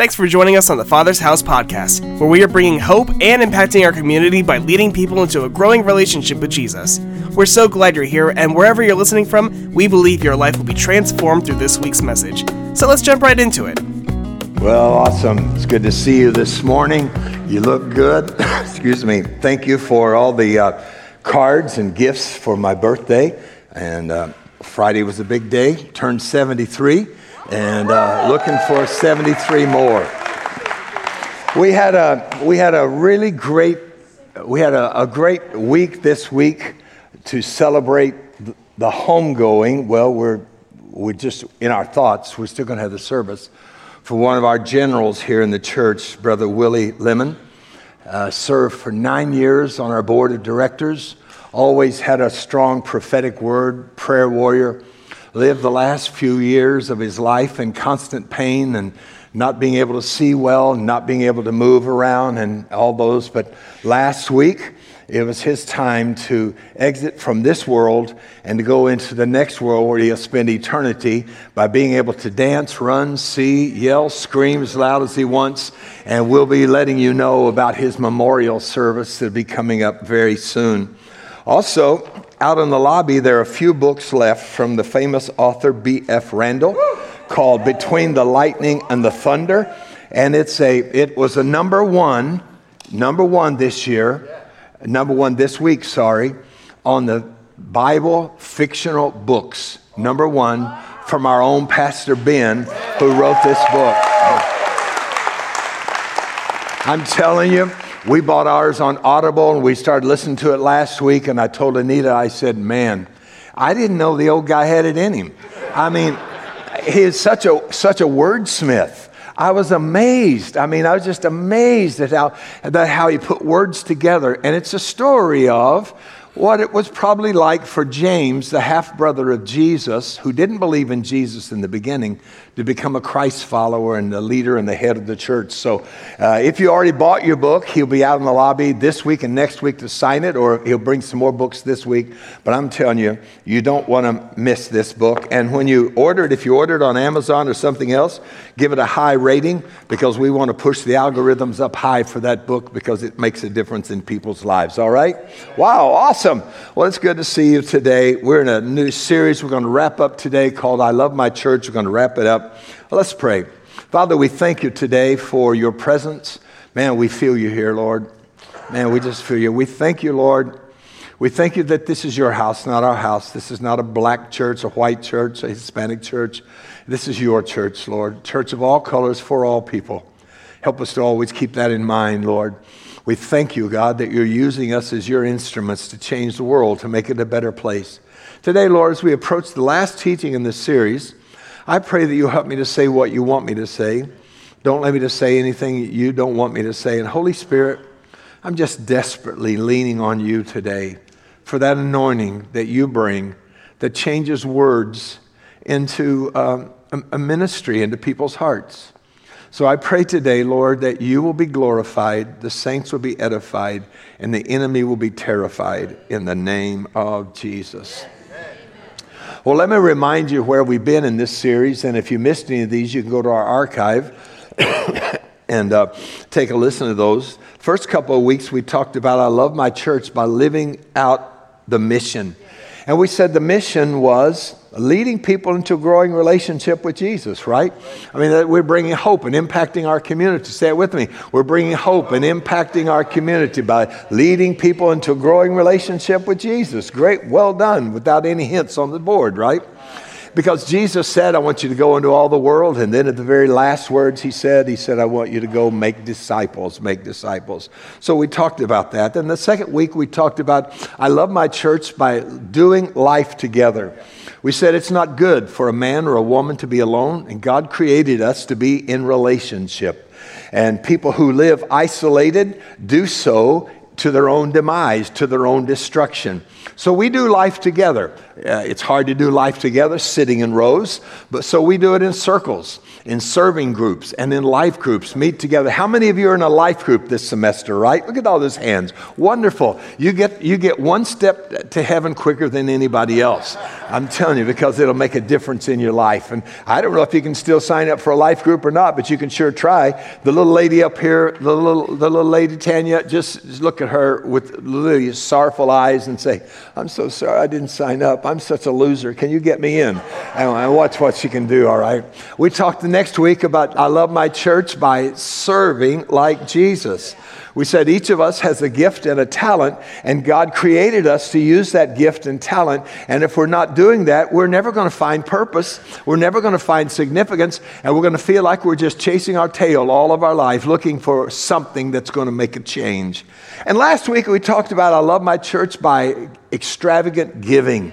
Thanks for joining us on the Father's House podcast, where we are bringing hope and impacting our community by leading people into a growing relationship with Jesus. We're so glad you're here, and wherever you're listening from, we believe your life will be transformed through this week's message. So let's jump right into it. Well, awesome. It's good to see you this morning. You look good. Excuse me. Thank you for all the uh, cards and gifts for my birthday. And uh, Friday was a big day, turned 73 and uh, looking for 73 more. We had a, we had a really great, we had a, a great week this week to celebrate the homegoing. Well, we're, we're just in our thoughts, we're still going to have the service for one of our generals here in the church, Brother Willie Lemon. Uh, served for nine years on our board of directors, always had a strong prophetic word, prayer warrior lived the last few years of his life in constant pain and not being able to see well, not being able to move around, and all those. But last week, it was his time to exit from this world and to go into the next world where he'll spend eternity by being able to dance, run, see, yell, scream as loud as he wants. And we'll be letting you know about his memorial service that'll be coming up very soon. Also, out in the lobby, there are a few books left from the famous author B.F. Randall called Between the Lightning and the Thunder. And it's a, it was a number one, number one this year, number one this week, sorry, on the Bible fictional books. Number one from our own Pastor Ben, who wrote this book. I'm telling you, we bought ours on Audible and we started listening to it last week. And I told Anita, I said, man, I didn't know the old guy had it in him. I mean, he is such a, such a wordsmith. I was amazed. I mean, I was just amazed at how, at how he put words together. And it's a story of what it was probably like for James, the half brother of Jesus, who didn't believe in Jesus in the beginning, to become a Christ follower and the leader and the head of the church. So, uh, if you already bought your book, he'll be out in the lobby this week and next week to sign it, or he'll bring some more books this week. But I'm telling you, you don't want to miss this book. And when you order it, if you order it on Amazon or something else, give it a high rating because we want to push the algorithms up high for that book because it makes a difference in people's lives. All right? Wow, awesome. Well, it's good to see you today. We're in a new series we're going to wrap up today called I Love My Church. We're going to wrap it up. Let's pray. Father, we thank you today for your presence. Man, we feel you here, Lord. Man, we just feel you. We thank you, Lord. We thank you that this is your house, not our house. This is not a black church, a white church, a Hispanic church. This is your church, Lord. Church of all colors for all people. Help us to always keep that in mind, Lord. We thank you, God, that you're using us as your instruments to change the world, to make it a better place. Today, Lord, as we approach the last teaching in this series, I pray that you help me to say what you want me to say. Don't let me to say anything you don't want me to say. And Holy Spirit, I'm just desperately leaning on you today for that anointing that you bring that changes words into um, a ministry into people's hearts. So I pray today, Lord, that you will be glorified, the saints will be edified, and the enemy will be terrified in the name of Jesus. Well, let me remind you where we've been in this series. And if you missed any of these, you can go to our archive and uh, take a listen to those. First couple of weeks, we talked about I love my church by living out the mission. And we said the mission was leading people into a growing relationship with Jesus, right? I mean, we're bringing hope and impacting our community. Say it with me. We're bringing hope and impacting our community by leading people into a growing relationship with Jesus. Great, well done, without any hints on the board, right? Because Jesus said, I want you to go into all the world. And then at the very last words he said, He said, I want you to go make disciples, make disciples. So we talked about that. Then the second week we talked about, I love my church by doing life together. We said it's not good for a man or a woman to be alone, and God created us to be in relationship. And people who live isolated do so to their own demise, to their own destruction. So we do life together. Uh, it's hard to do life together sitting in rows, but so we do it in circles, in serving groups, and in life groups. Meet together. How many of you are in a life group this semester, right? Look at all those hands. Wonderful. You get, you get one step to heaven quicker than anybody else. I'm telling you, because it'll make a difference in your life. And I don't know if you can still sign up for a life group or not, but you can sure try. The little lady up here, the little, the little lady Tanya, just look at her with really sorrowful eyes and say, I'm so sorry I didn't sign up. I'm such a loser. Can you get me in? And watch what she can do, all right? We talked next week about I love my church by serving like Jesus. We said each of us has a gift and a talent, and God created us to use that gift and talent. And if we're not doing that, we're never going to find purpose. We're never going to find significance, and we're going to feel like we're just chasing our tail all of our life, looking for something that's going to make a change. And last week we talked about I love my church by extravagant giving.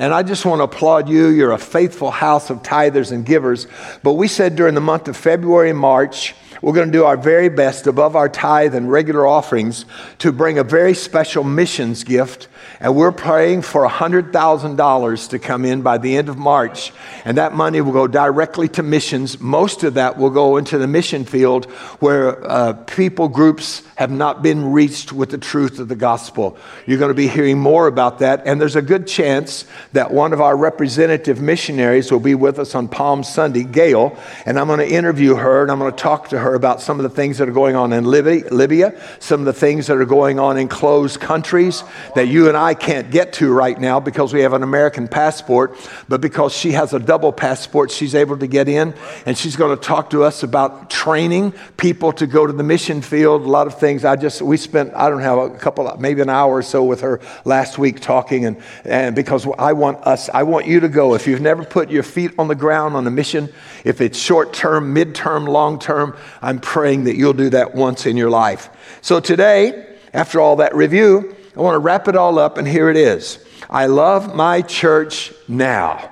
And I just want to applaud you. You're a faithful house of tithers and givers. But we said during the month of February and March, we're going to do our very best above our tithe and regular offerings to bring a very special missions gift and we're praying for $100,000 to come in by the end of March. And that money will go directly to missions. Most of that will go into the mission field where uh, people groups have not been reached with the truth of the gospel. You're going to be hearing more about that. And there's a good chance that one of our representative missionaries will be with us on Palm Sunday, Gail. And I'm going to interview her and I'm going to talk to her about some of the things that are going on in Libya, some of the things that are going on in closed countries that you and I can't get to right now because we have an American passport, but because she has a double passport, she's able to get in. And she's going to talk to us about training people to go to the mission field, a lot of things. I just, we spent, I don't know, a couple, maybe an hour or so with her last week talking. And, and because I want us, I want you to go. If you've never put your feet on the ground on a mission, if it's short term, mid term, long term, I'm praying that you'll do that once in your life. So today, after all that review, I want to wrap it all up, and here it is. I love my church now.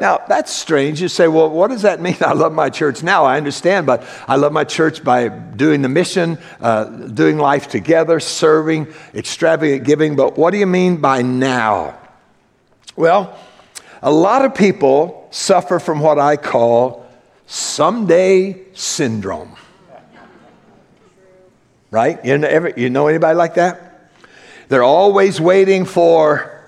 Now, that's strange. You say, well, what does that mean? I love my church now. I understand, but I love my church by doing the mission, uh, doing life together, serving, extravagant giving. But what do you mean by now? Well, a lot of people suffer from what I call someday syndrome. Right? You know, you know anybody like that? They're always waiting for,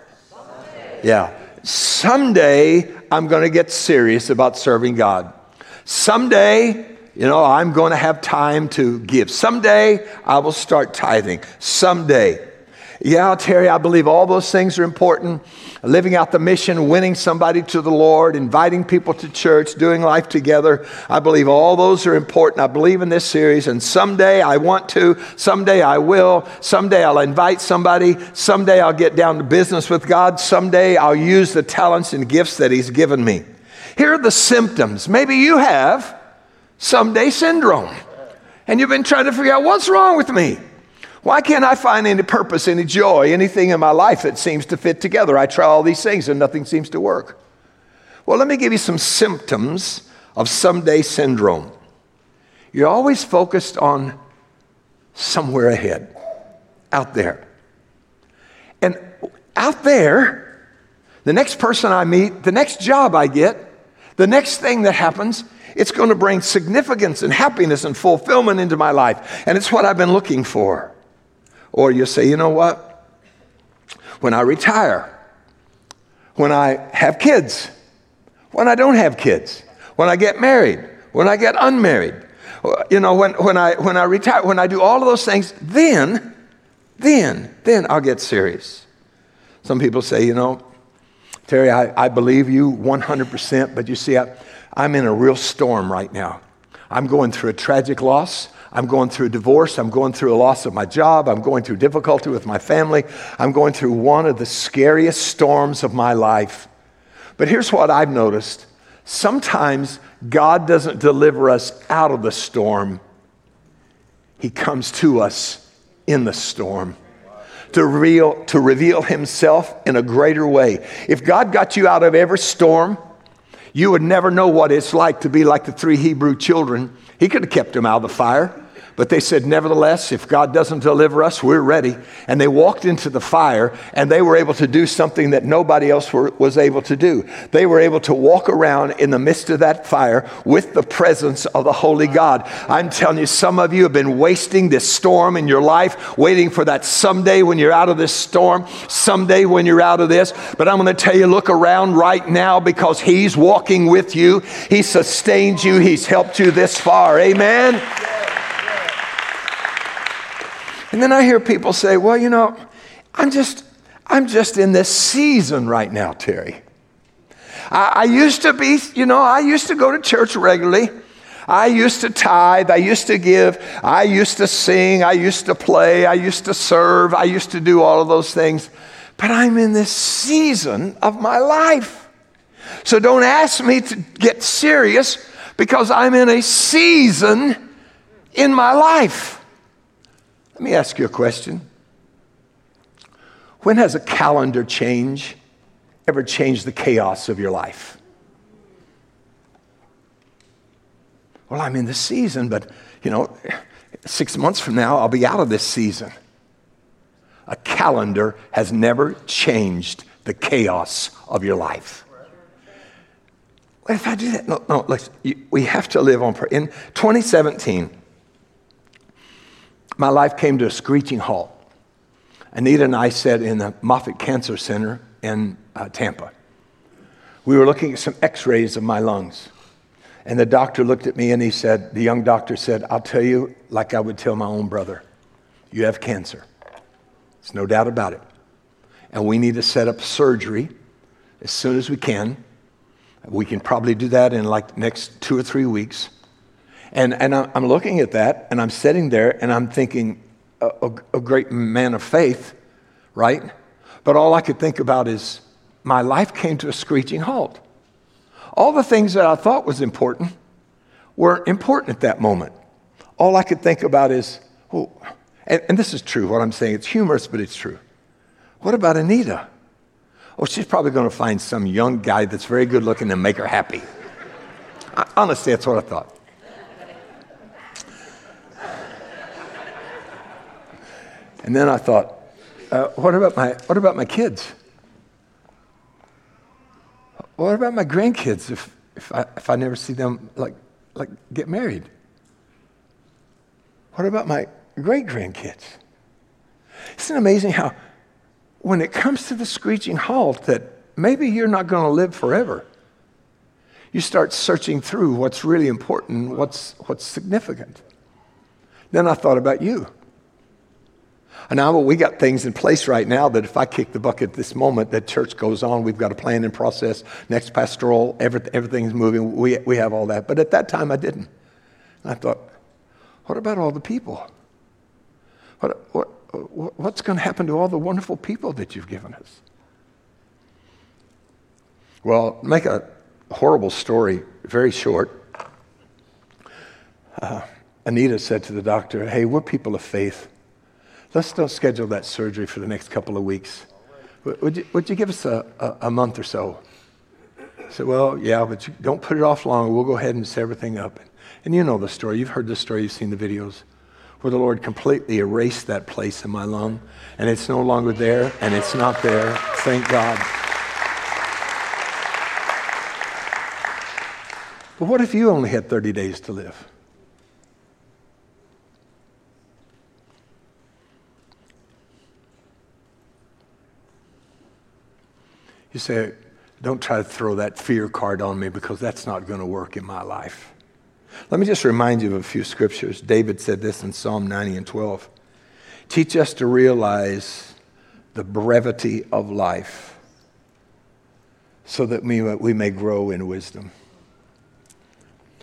yeah, someday I'm going to get serious about serving God. Someday, you know, I'm going to have time to give. Someday I will start tithing. Someday. Yeah, Terry, I believe all those things are important. Living out the mission, winning somebody to the Lord, inviting people to church, doing life together. I believe all those are important. I believe in this series, and someday I want to, someday I will, someday I'll invite somebody, someday I'll get down to business with God, someday I'll use the talents and gifts that He's given me. Here are the symptoms. Maybe you have someday syndrome, and you've been trying to figure out what's wrong with me. Why can't I find any purpose, any joy, anything in my life that seems to fit together? I try all these things and nothing seems to work. Well, let me give you some symptoms of someday syndrome. You're always focused on somewhere ahead, out there. And out there, the next person I meet, the next job I get, the next thing that happens, it's going to bring significance and happiness and fulfillment into my life. And it's what I've been looking for. Or you say, you know what? When I retire, when I have kids, when I don't have kids, when I get married, when I get unmarried, you know, when, when, I, when I retire, when I do all of those things, then, then, then I'll get serious. Some people say, you know, Terry, I, I believe you 100%, but you see, I, I'm in a real storm right now. I'm going through a tragic loss. I'm going through a divorce. I'm going through a loss of my job. I'm going through difficulty with my family. I'm going through one of the scariest storms of my life. But here's what I've noticed sometimes God doesn't deliver us out of the storm, He comes to us in the storm. To reveal, to reveal himself in a greater way. If God got you out of every storm, you would never know what it's like to be like the three Hebrew children. He could have kept them out of the fire. But they said, Nevertheless, if God doesn't deliver us, we're ready. And they walked into the fire and they were able to do something that nobody else were, was able to do. They were able to walk around in the midst of that fire with the presence of the Holy God. I'm telling you, some of you have been wasting this storm in your life, waiting for that someday when you're out of this storm, someday when you're out of this. But I'm going to tell you, look around right now because He's walking with you. He sustained you, He's helped you this far. Amen. And then I hear people say, well, you know, I'm just, I'm just in this season right now, Terry. I, I used to be, you know, I used to go to church regularly. I used to tithe. I used to give. I used to sing. I used to play. I used to serve. I used to do all of those things. But I'm in this season of my life. So don't ask me to get serious because I'm in a season in my life. Let me ask you a question. When has a calendar change ever changed the chaos of your life? Well, I'm in this season, but you know, six months from now, I'll be out of this season. A calendar has never changed the chaos of your life. If I do that? No, no, we have to live on. Prayer. In 2017, my life came to a screeching halt. Anita and I sat in the Moffitt Cancer Center in uh, Tampa. We were looking at some x rays of my lungs. And the doctor looked at me and he said, The young doctor said, I'll tell you like I would tell my own brother, you have cancer. There's no doubt about it. And we need to set up surgery as soon as we can. We can probably do that in like next two or three weeks. And, and I'm looking at that and I'm sitting there and I'm thinking, a, a, a great man of faith, right? But all I could think about is my life came to a screeching halt. All the things that I thought was important weren't important at that moment. All I could think about is, oh, and, and this is true, what I'm saying. It's humorous, but it's true. What about Anita? Oh, she's probably going to find some young guy that's very good looking and make her happy. I, honestly, that's what I thought. And then I thought, uh, what, about my, what about my kids? What about my grandkids if, if, I, if I never see them like, like get married? What about my great grandkids? Isn't it amazing how, when it comes to the screeching halt, that maybe you're not going to live forever, you start searching through what's really important, what's, what's significant. Then I thought about you. And now we got things in place right now that if I kick the bucket this moment, that church goes on. We've got a plan in process, next pastoral, every, everything's moving. We, we have all that. But at that time, I didn't. And I thought, what about all the people? What, what, what's going to happen to all the wonderful people that you've given us? Well, make a horrible story very short. Uh, Anita said to the doctor, Hey, we're people of faith. Let's don't schedule that surgery for the next couple of weeks. Would you, would you give us a, a, a month or so? I said, Well, yeah, but don't put it off long. We'll go ahead and set everything up. And you know the story. You've heard the story, you've seen the videos where the Lord completely erased that place in my lung, and it's no longer there, and it's not there. Thank God. But what if you only had 30 days to live? You say, don't try to throw that fear card on me because that's not going to work in my life. Let me just remind you of a few scriptures. David said this in Psalm 90 and 12. Teach us to realize the brevity of life so that we, we may grow in wisdom.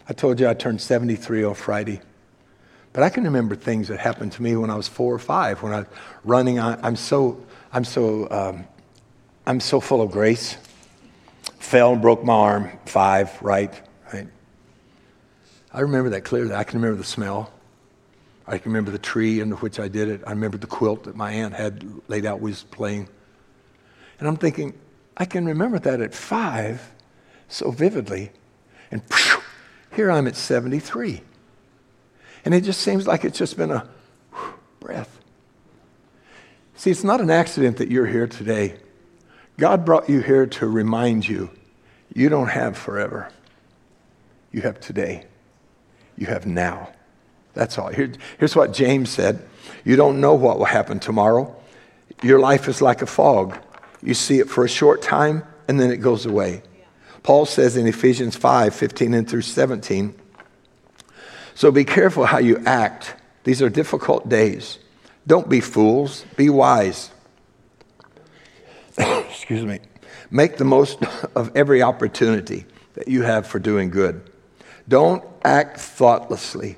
I told you I turned 73 on Friday. But I can remember things that happened to me when I was four or five, when I was running. I, am so, I'm so um, I'm so full of grace. Fell and broke my arm, five, right? Right. I remember that clearly. I can remember the smell. I can remember the tree under which I did it. I remember the quilt that my aunt had laid out, was playing. And I'm thinking, I can remember that at five so vividly. And here I'm at 73. And it just seems like it's just been a breath. See, it's not an accident that you're here today. God brought you here to remind you you don't have forever. You have today. You have now. That's all. Here, here's what James said You don't know what will happen tomorrow. Your life is like a fog. You see it for a short time and then it goes away. Paul says in Ephesians 5 15 and through 17, so be careful how you act. These are difficult days. Don't be fools, be wise. Excuse me. Make the most of every opportunity that you have for doing good. Don't act thoughtlessly,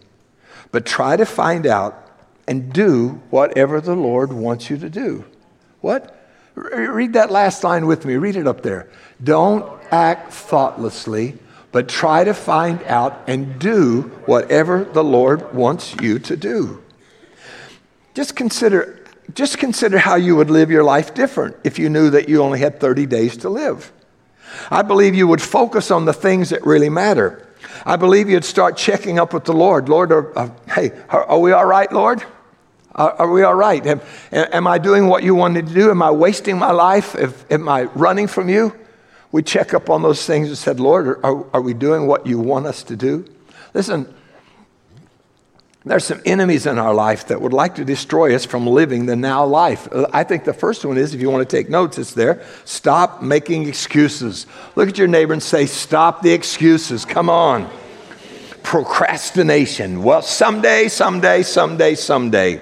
but try to find out and do whatever the Lord wants you to do. What? Read that last line with me. Read it up there. Don't act thoughtlessly, but try to find out and do whatever the Lord wants you to do. Just consider just consider how you would live your life different if you knew that you only had 30 days to live. I believe you would focus on the things that really matter. I believe you'd start checking up with the Lord. Lord, are, hey, are, are, we all right, Lord? Are, are we all right? Am, am, I doing what you wanted to do? Am I wasting my life? If, am I running from you? We check up on those things and said, Lord, are, are we doing what you want us to do? Listen, there's some enemies in our life that would like to destroy us from living the now life. Uh, I think the first one is, if you want to take notes, it's there. Stop making excuses. Look at your neighbor and say, Stop the excuses. Come on. Procrastination. Well, someday, someday, someday, someday.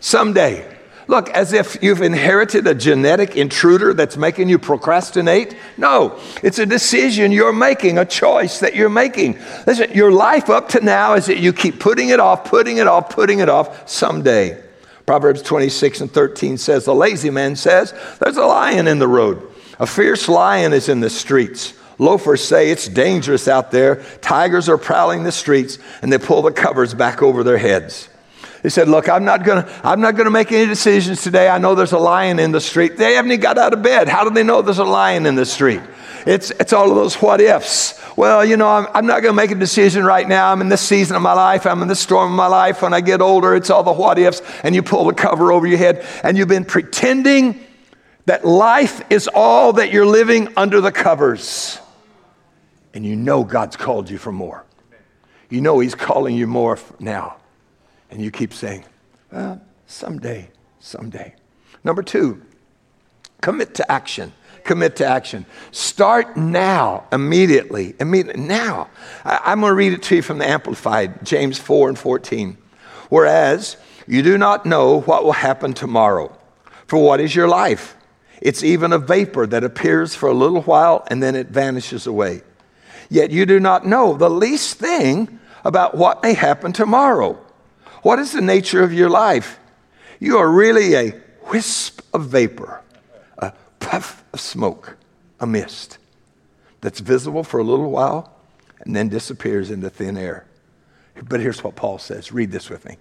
Someday. Look, as if you've inherited a genetic intruder that's making you procrastinate. No, it's a decision you're making, a choice that you're making. Listen, your life up to now is that you keep putting it off, putting it off, putting it off someday. Proverbs 26 and 13 says, The lazy man says, There's a lion in the road. A fierce lion is in the streets. Loafers say it's dangerous out there. Tigers are prowling the streets, and they pull the covers back over their heads. He said, Look, I'm not to I'm not to make any decisions today. I know there's a lion in the street. They haven't even got out of bed. How do they know there's a lion in the street? It's, it's all of those what ifs. Well, you know, I'm, I'm not going to make a decision right now. I'm in this season of my life. I'm in this storm of my life. When I get older, it's all the what ifs. And you pull the cover over your head and you've been pretending that life is all that you're living under the covers. And you know God's called you for more. You know He's calling you more now. And you keep saying, someday, someday. Number two, commit to action. Commit to action. Start now, immediately. Immediately, now. I, am going to read it to you from the Amplified, James 4 and 14. Whereas you do not know what will happen tomorrow. For what is your life? It's even a vapor that appears for a little while and then it vanishes away. Yet you do not know the least thing about what may happen tomorrow. What is the nature of your life? You are really a wisp of vapor, a puff of smoke, a mist that's visible for a little while and then disappears into thin air. But here's what Paul says. Read this with me.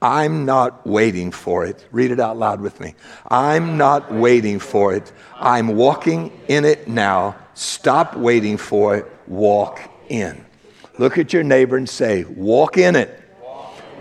I'm not waiting for it. Read it out loud with me. I'm not waiting for it. I'm walking in it now. Stop waiting for it. Walk in. Look at your neighbor and say, Walk in it.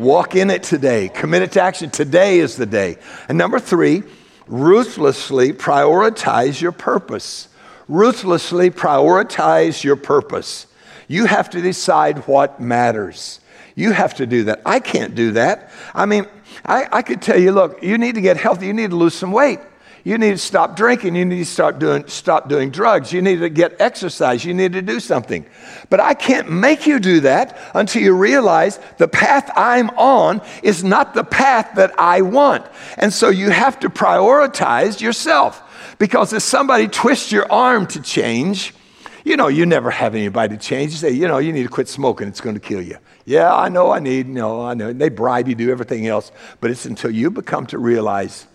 Walk in it today. Commit it to action. Today is the day. And number three, ruthlessly prioritize your purpose. Ruthlessly prioritize your purpose. You have to decide what matters. You have to do that. I can't do that. I mean, I, I could tell you, look, you need to get healthy, you need to lose some weight. You need to stop drinking. You need to start doing, stop doing drugs. You need to get exercise. You need to do something. But I can't make you do that until you realize the path I'm on is not the path that I want. And so you have to prioritize yourself. Because if somebody twists your arm to change, you know, you never have anybody to change. You say, you know, you need to quit smoking, it's going to kill you. Yeah, I know I need, no, I know. And they bribe you, do everything else. But it's until you become to realize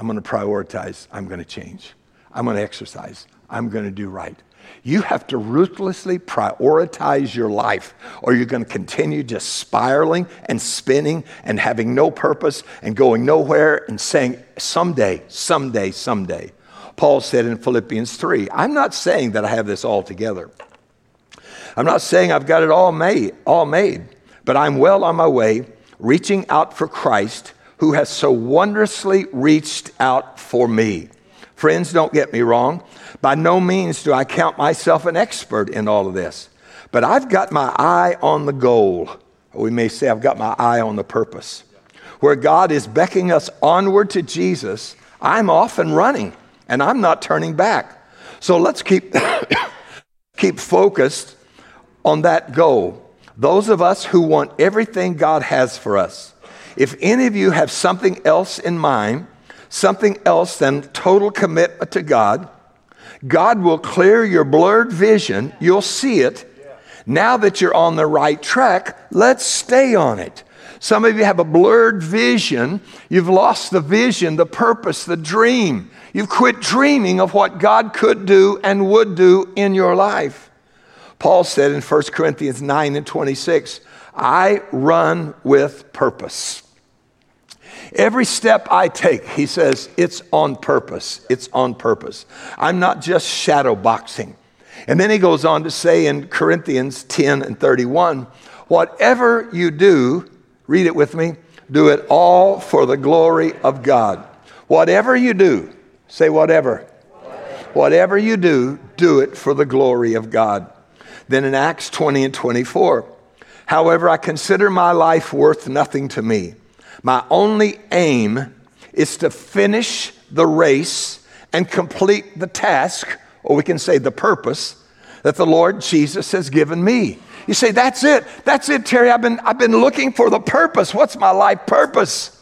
I'm going to prioritize. I'm going to change. I'm going to exercise. I'm going to do right. You have to ruthlessly prioritize your life, or you're going to continue just spiraling and spinning and having no purpose and going nowhere and saying, someday, someday, someday. Paul said in Philippians 3, I'm not saying that I have this all together. I'm not saying I've got it all made, all made. but I'm well on my way, reaching out for Christ, who has so wondrously reached out for me. Friends, don't get me wrong. By no means do I count myself an expert in all of this, but I've got my eye on the goal. Or we may say, I've got my eye on the purpose. Where God is beckoning us onward to Jesus, I'm off and running, and I'm not turning back. So let's keep, keep focused on that goal. Those of us who want everything God has for us. If any of you have something else in mind, something else than total commitment to God, God will clear your blurred vision. You'll see it. Now that you're on the right track, let's stay on it. Some of you have a blurred vision. You've lost the vision, the purpose, the dream. You've quit dreaming of what God could do and would do in your life. Paul said in 1 Corinthians 9 and 26, I run with purpose. Every step I take, he says, it's on purpose. It's on purpose. I'm not just shadow boxing. And then he goes on to say in Corinthians 10 and 31, whatever you do, read it with me, do it all for the glory of God. Whatever you do, say whatever. Whatever, whatever you do, do it for the glory of God. Then in Acts 20 and 24, however, I consider my life worth nothing to me my only aim is to finish the race and complete the task, or we can say the purpose, that the Lord Jesus has given me. You say, That's it. That's it, Terry. I've been, I've been looking for the purpose. What's my life purpose?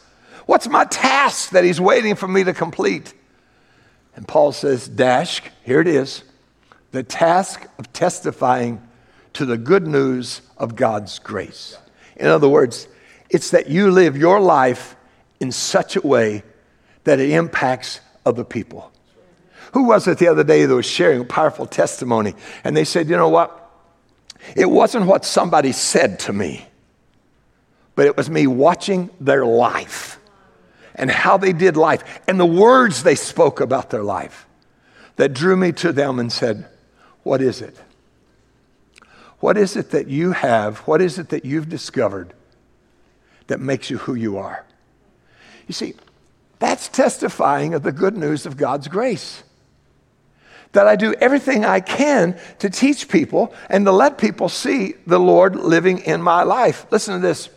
What's my task that He's waiting for me to complete? And Paul says, Dash, here it is the task of testifying to the good news of God's grace. In other words, it's that you live your life in such a way that it impacts other people. Who was it the other day that was sharing a powerful testimony? And they said, you know what? It wasn't what somebody said to me, but it was me watching their life and how they did life and the words they spoke about their life that drew me to them and said, What is it? What is it that you have? What is it that you've discovered that makes you who you are. You see, that's testifying of the good news of God's grace. That I do everything I can to teach people and to let people see the Lord living in my life. Listen to this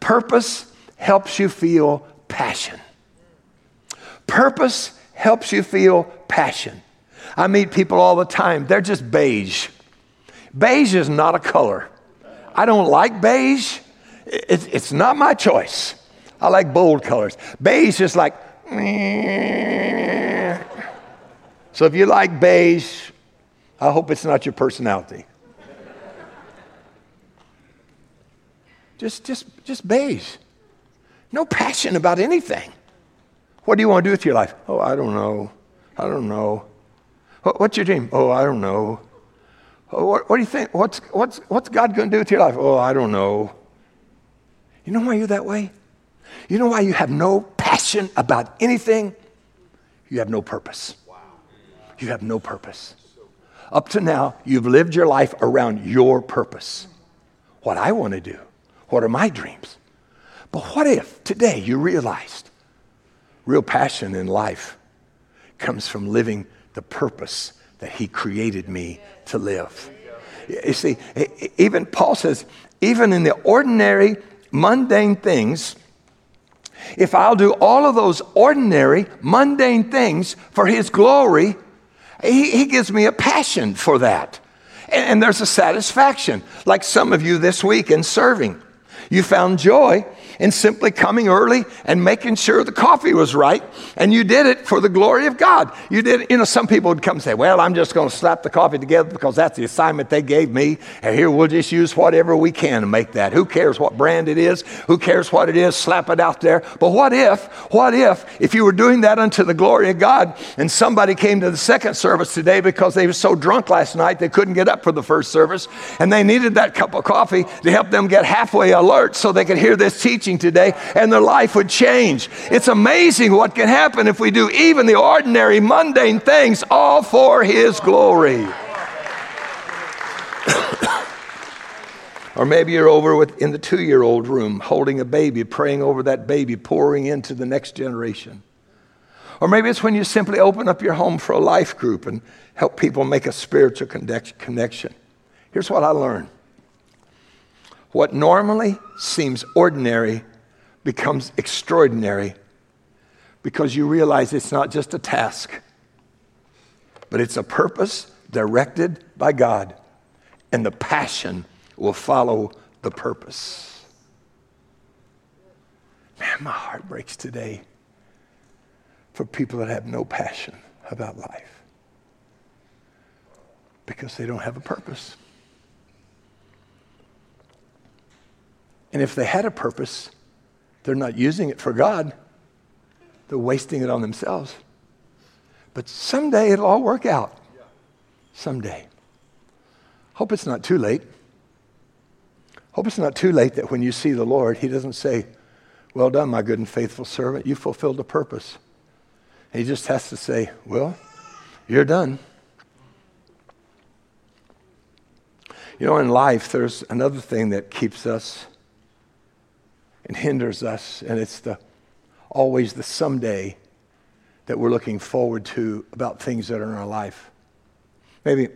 purpose helps you feel passion. Purpose helps you feel passion. I meet people all the time, they're just beige. Beige is not a color. I don't like beige. It's, it's not my choice. I like bold colors. Beige is like, so if you like beige, I hope it's not your personality. just, just, just beige. No passion about anything. What do you want to do with your life? Oh, I don't know. I don't know. What, what's your dream? Oh, I don't know. Oh, what, what, do you think? What's, what's, what's God going to do with your life? Oh, I don't know. You know why you're that way? You know why you have no passion about anything? You have no purpose. You have no purpose. Up to now, you've lived your life around your purpose. What I want to do. What are my dreams? But what if today you realized real passion in life comes from living the purpose that He created me to live? You see, even Paul says, even in the ordinary mundane things, if I'll do all of those ordinary, mundane things for His glory, He, he gives me a passion for that. And, and there's a satisfaction, like some of you this week in serving. You found joy in simply coming early and making sure the coffee was right. And you did it for the glory of God. You did, you know, some people would come and say, Well, I'm just going to slap the coffee together because that's the assignment they gave me. And here we'll just use whatever we can to make that. Who cares what brand it is? Who cares what it is? Slap it out there. But what if, what if, if you were doing that unto the glory of God and somebody came to the second service today because they were so drunk last night they couldn't get up for the first service and they needed that cup of coffee to help them get halfway alert so they could hear this teaching teaching today and their life would change. It's amazing what can happen if we do even the ordinary, mundane things all for His glory. Or maybe you're over with, in the two year old room holding a baby, praying over that baby, pouring into the next generation. Or maybe it's when you simply open up your home for a life group and help people make a spiritual connection. Here's what I learned what normally seems ordinary becomes extraordinary because you realize it's not just a task, but it's a purpose directed by God, and the passion will follow the purpose. Man, my heart breaks today for people that have no passion about life because they don't have a purpose. And if they had a purpose, they're not using it for God, they're wasting it on themselves. But someday it'll all work out. Someday. Hope it's not too late. Hope it's not too late that when you see the Lord, He doesn't say, Well done, my good and faithful servant. You fulfilled the purpose. He just has to say, Well, you're done. You know, in life, there's another thing that keeps us and hinders us, and it's the always the someday that we're looking forward to about things that are in our life. Maybe,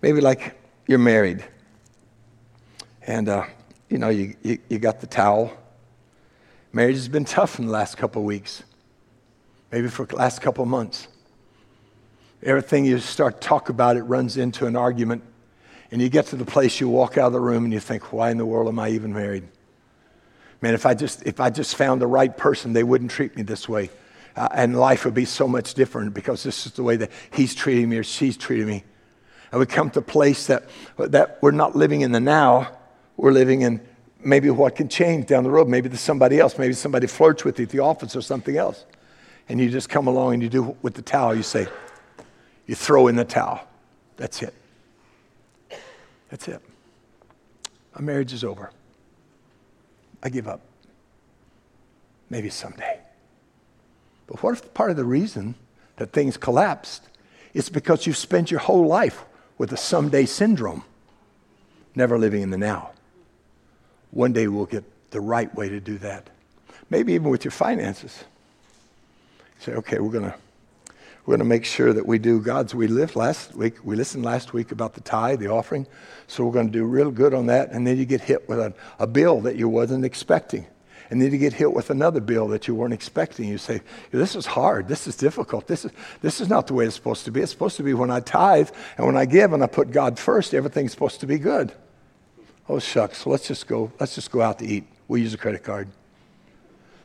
maybe like you're married, and uh, you know you, you, you got the towel. Marriage has been tough in the last couple of weeks, maybe for the last couple of months. Everything you start to talk about, it runs into an argument, and you get to the place you walk out of the room and you think, "Why in the world am I even married?" Man, if I just, if I just found the right person, they wouldn't treat me this way. Uh, and life would be so much different because this is the way that he's treating me or she's treating me. And we come to a place that, that we're not living in the now, we're living in maybe what can change down the road. Maybe there's somebody else. Maybe somebody flirts with you at the office or something else. And you just come along and you do with the towel, you say, you throw in the towel. That's it. That's it. My marriage is over. I give up. Maybe someday. But what if part of the reason that things collapsed is because you've spent your whole life with a someday syndrome, never living in the now? One day we'll get the right way to do that. Maybe even with your finances. Say, okay, we're going to we're going to make sure that we do God's. We lived last week. We listened last week about the tithe, the offering. So we're going to do real good on that. And then you get hit with a, a bill that you wasn't expecting. And then you get hit with another bill that you weren't expecting. You say, This is hard. This is difficult. This is, this is not the way it's supposed to be. It's supposed to be when I tithe and when I give and I put God first, everything's supposed to be good. Oh, shucks. Let's just go, let's just go out to eat. We'll use a credit card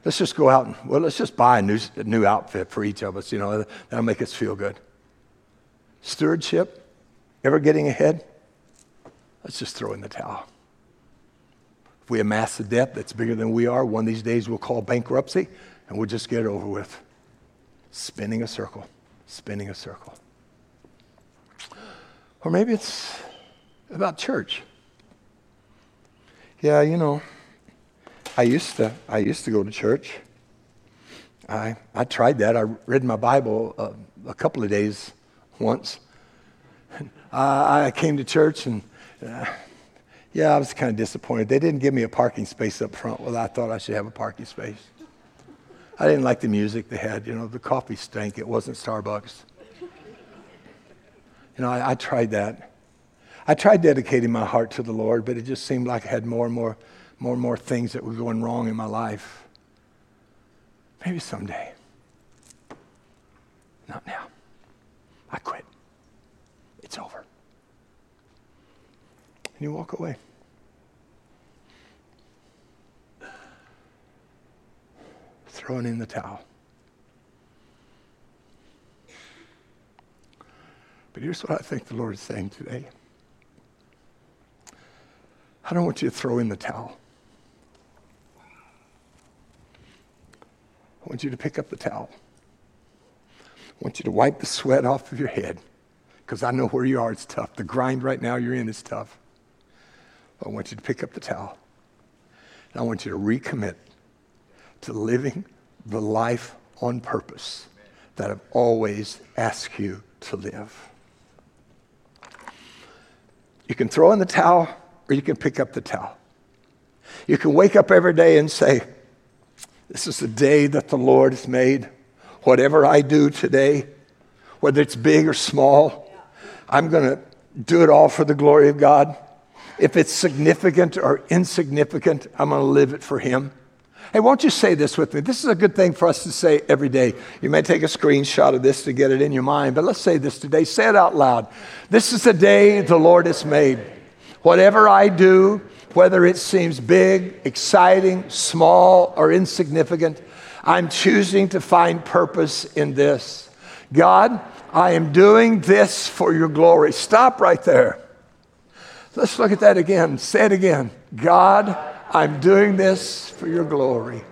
let's just go out and, well, let's just buy a new, a new outfit for each of us. You know, that'll make us feel good. Stewardship, ever getting ahead? Let's just throw in the towel. If we amass a debt that's bigger than we are, one of these days we'll call bankruptcy and we'll just get it over with. Spinning a circle, spinning a circle. Or maybe it's about church. Yeah, you know, I used to, I used to go to church. I, I tried that. I read my Bible uh, a couple of days once. I, I came to church and, uh, yeah, I was kind of disappointed. They didn't give me a parking space up front. Well, I thought I should have a parking space. I didn't like the music they had. You know, the coffee stank. It wasn't Starbucks. You know, I, I tried that. I tried dedicating my heart to the Lord, but it just seemed like I had more and more more and more things that were going wrong in my life. Maybe someday. Not now. I quit. It's over. And you walk away. Throwing in the towel. But here's what I think the Lord is saying today. I don't want you to throw in the towel. I want you to pick up the towel. I want you to wipe the sweat off of your head because I know where you are. It's tough. The grind right now you're in is tough. But I want you to pick up the towel. And I want you to recommit to living the life on purpose that I've always asked you to live. You can throw in the towel or you can pick up the towel. You can wake up every day and say, This is the day that the Lord has made. Whatever I do today, whether it's big or small, I'm going to do it all for the glory of God. If it's significant or insignificant, I'm going to live it for Him. Hey, won't you say this with me? This is a good thing for us to say every day. You may take a screenshot of this to get it in your mind, but let's say this today. Say it out loud. This is the day the Lord has made. Whatever I do, whether it seems big, exciting, small, or insignificant, I'm choosing to find purpose in this. God, I am doing this for your glory. Stop right there. Let's look at that again. Say it again. God, I'm doing this for your glory.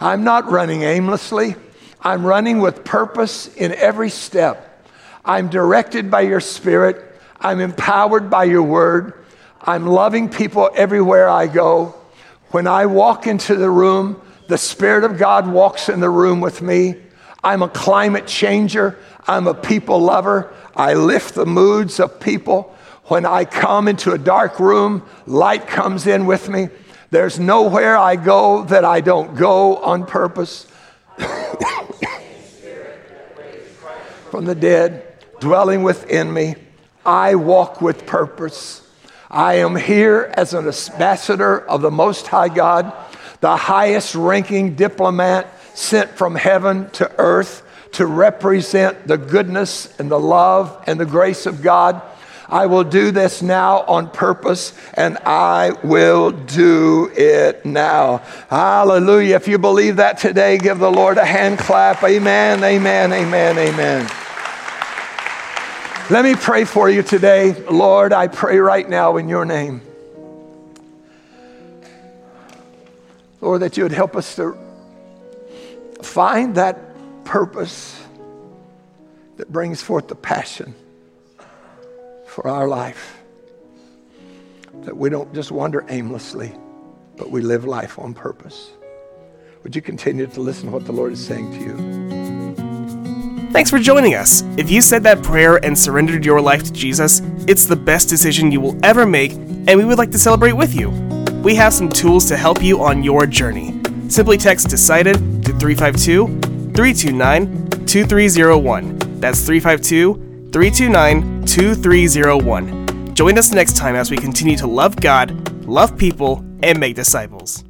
I'm not running aimlessly. I'm running with purpose in every step. I'm directed by your spirit. I'm empowered by your word. I'm loving people everywhere I go. When I walk into the room, the Spirit of God walks in the room with me. I'm a climate changer. I'm a people lover. I lift the moods of people. When I come into a dark room, light comes in with me. There's nowhere I go that I don't go on purpose. From the dead, dwelling within me, I walk with purpose. I am here as an ambassador of the Most High God, the highest ranking diplomat sent from heaven to earth to represent the goodness and the love and the grace of God. I will do this now on purpose and I will do it now. Hallelujah. If you believe that today, give the Lord a hand clap. Amen, amen, amen, amen. Let me pray for you today. Lord, I pray right now in your name. Lord, that you would help us to find that purpose that brings forth the passion for our life. That we don't just wander aimlessly, but we live life on purpose. Would you continue to listen to what the Lord is saying to you? Thanks for joining us. If you said that prayer and surrendered your life to Jesus, it's the best decision you will ever make, and we would like to celebrate with you. We have some tools to help you on your journey. Simply text decided to 352 329 2301. That's 352 329 2301. Join us next time as we continue to love God, love people, and make disciples.